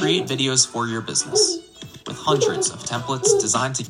Create videos for your business with hundreds of templates designed to